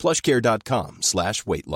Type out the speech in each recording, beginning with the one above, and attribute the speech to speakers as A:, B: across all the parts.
A: plushcare.com slash weight.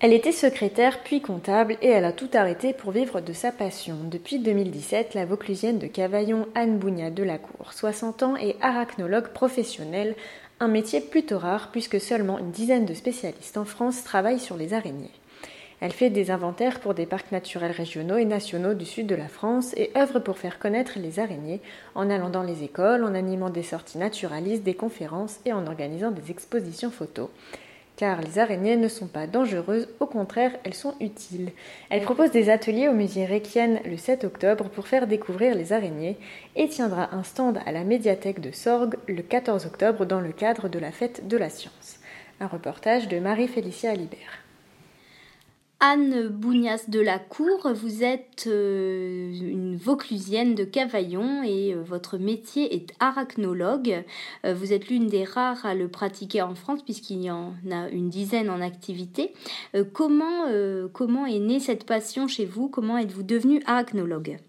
B: Elle était secrétaire puis comptable et elle a tout arrêté pour vivre de sa passion. Depuis 2017, la Vauclusienne de Cavaillon Anne Bougna de la Cour, 60 ans et arachnologue professionnelle, un métier plutôt rare puisque seulement une dizaine de spécialistes en France travaillent sur les araignées. Elle fait des inventaires pour des parcs naturels régionaux et nationaux du sud de la France et œuvre pour faire connaître les araignées en allant dans les écoles, en animant des sorties naturalistes, des conférences et en organisant des expositions photos car les araignées ne sont pas dangereuses, au contraire, elles sont utiles. Elle propose des ateliers au musée Requien le 7 octobre pour faire découvrir les araignées et tiendra un stand à la médiathèque de Sorgue le 14 octobre dans le cadre de la fête de la science. Un reportage de Marie-Félicia Alibert.
C: Anne Bougnas de la Cour, vous êtes euh, une Vauclusienne de Cavaillon et euh, votre métier est arachnologue. Euh, vous êtes l'une des rares à le pratiquer en France puisqu'il y en a une dizaine en activité. comment, comment est née cette passion chez vous? Comment êtes-vous devenue arachnologue?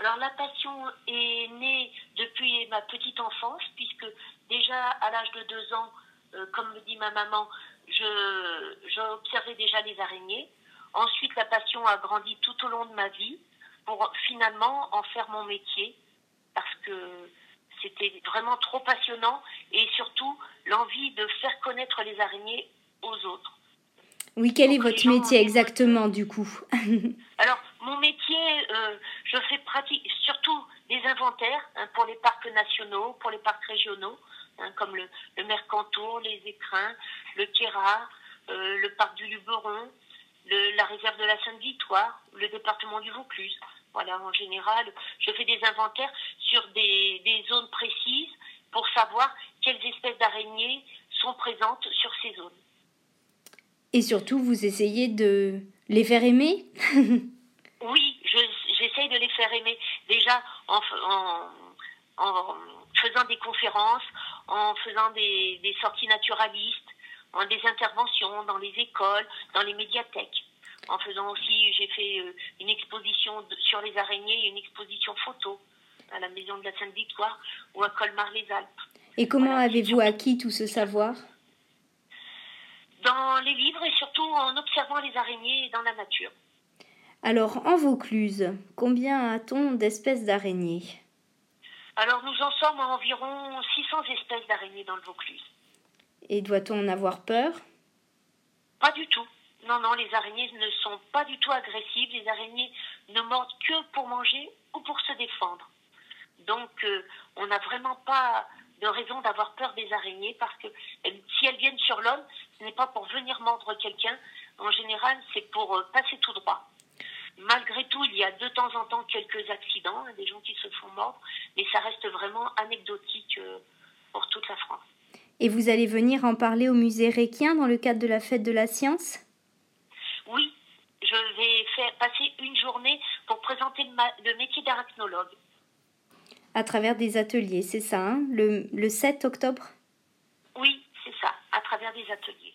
D: Alors la passion est née depuis ma petite enfance, puisque déjà à l'âge de deux ans, comme me dit ma maman, j'observais déjà les araignées. Ensuite, la passion a grandi tout au long de ma vie pour finalement en faire mon métier parce que c'était vraiment trop passionnant et surtout l'envie de faire connaître les araignées aux autres.
C: Oui, quel est votre métier exactement du coup?
D: Alors, mon métier, euh, je fais pratique surtout des inventaires hein, pour les parcs nationaux, pour les parcs régionaux. Hein, comme le, le, Mercantour, les Écrins, le Quéra, euh, le parc du Luberon, le, la réserve de la Sainte-Victoire, le département du Vaucluse. Voilà, en général, je fais des inventaires sur des, des zones précises pour savoir quelles espèces d'araignées sont présentes sur ces zones.
C: Et surtout, vous essayez de les faire aimer?
D: Oui, j'essaye de les faire aimer. Déjà, en, en, en faisant des conférences, en faisant des, des sorties naturalistes, en des interventions dans les écoles, dans les médiathèques. En faisant aussi, j'ai fait euh, une exposition sur les araignées et une exposition photo à la Maison de la Sainte-Victoire ou à Colmar-les-Alpes.
C: Et comment avez-vous acquis tout ce savoir?
D: Dans les livres et surtout en observant les araignées dans la nature.
C: Alors, en Vaucluse, combien a-t-on d'espèces d'araignées?
D: Alors nous en sommes à environ 600 espèces d'araignées dans le Vaucluse.
C: Et doit-on en avoir peur?
D: Pas du tout. Non, non, les araignées ne sont pas du tout agressives. Les araignées ne mordent que pour manger ou pour se défendre. Donc euh, on n'a vraiment pas de raison d'avoir peur des araignées parce que si elles viennent sur l'homme, ce n'est pas pour venir mordre quelqu'un. En général, c'est pour euh, passer tout droit. Malgré tout, il y a de temps en temps quelques accidents, hein, des gens qui se font mordre, mais ça reste vraiment anecdotique euh, pour toute la France.
C: Et vous allez venir en parler au musée Réquien dans le cadre de la fête de la science?
D: Oui, je vais faire passer une journée pour présenter le, métier d'arachnologue.
C: À travers des ateliers, c'est ça, hein le, le 7 octobre?
D: Oui, c'est ça, à travers des ateliers.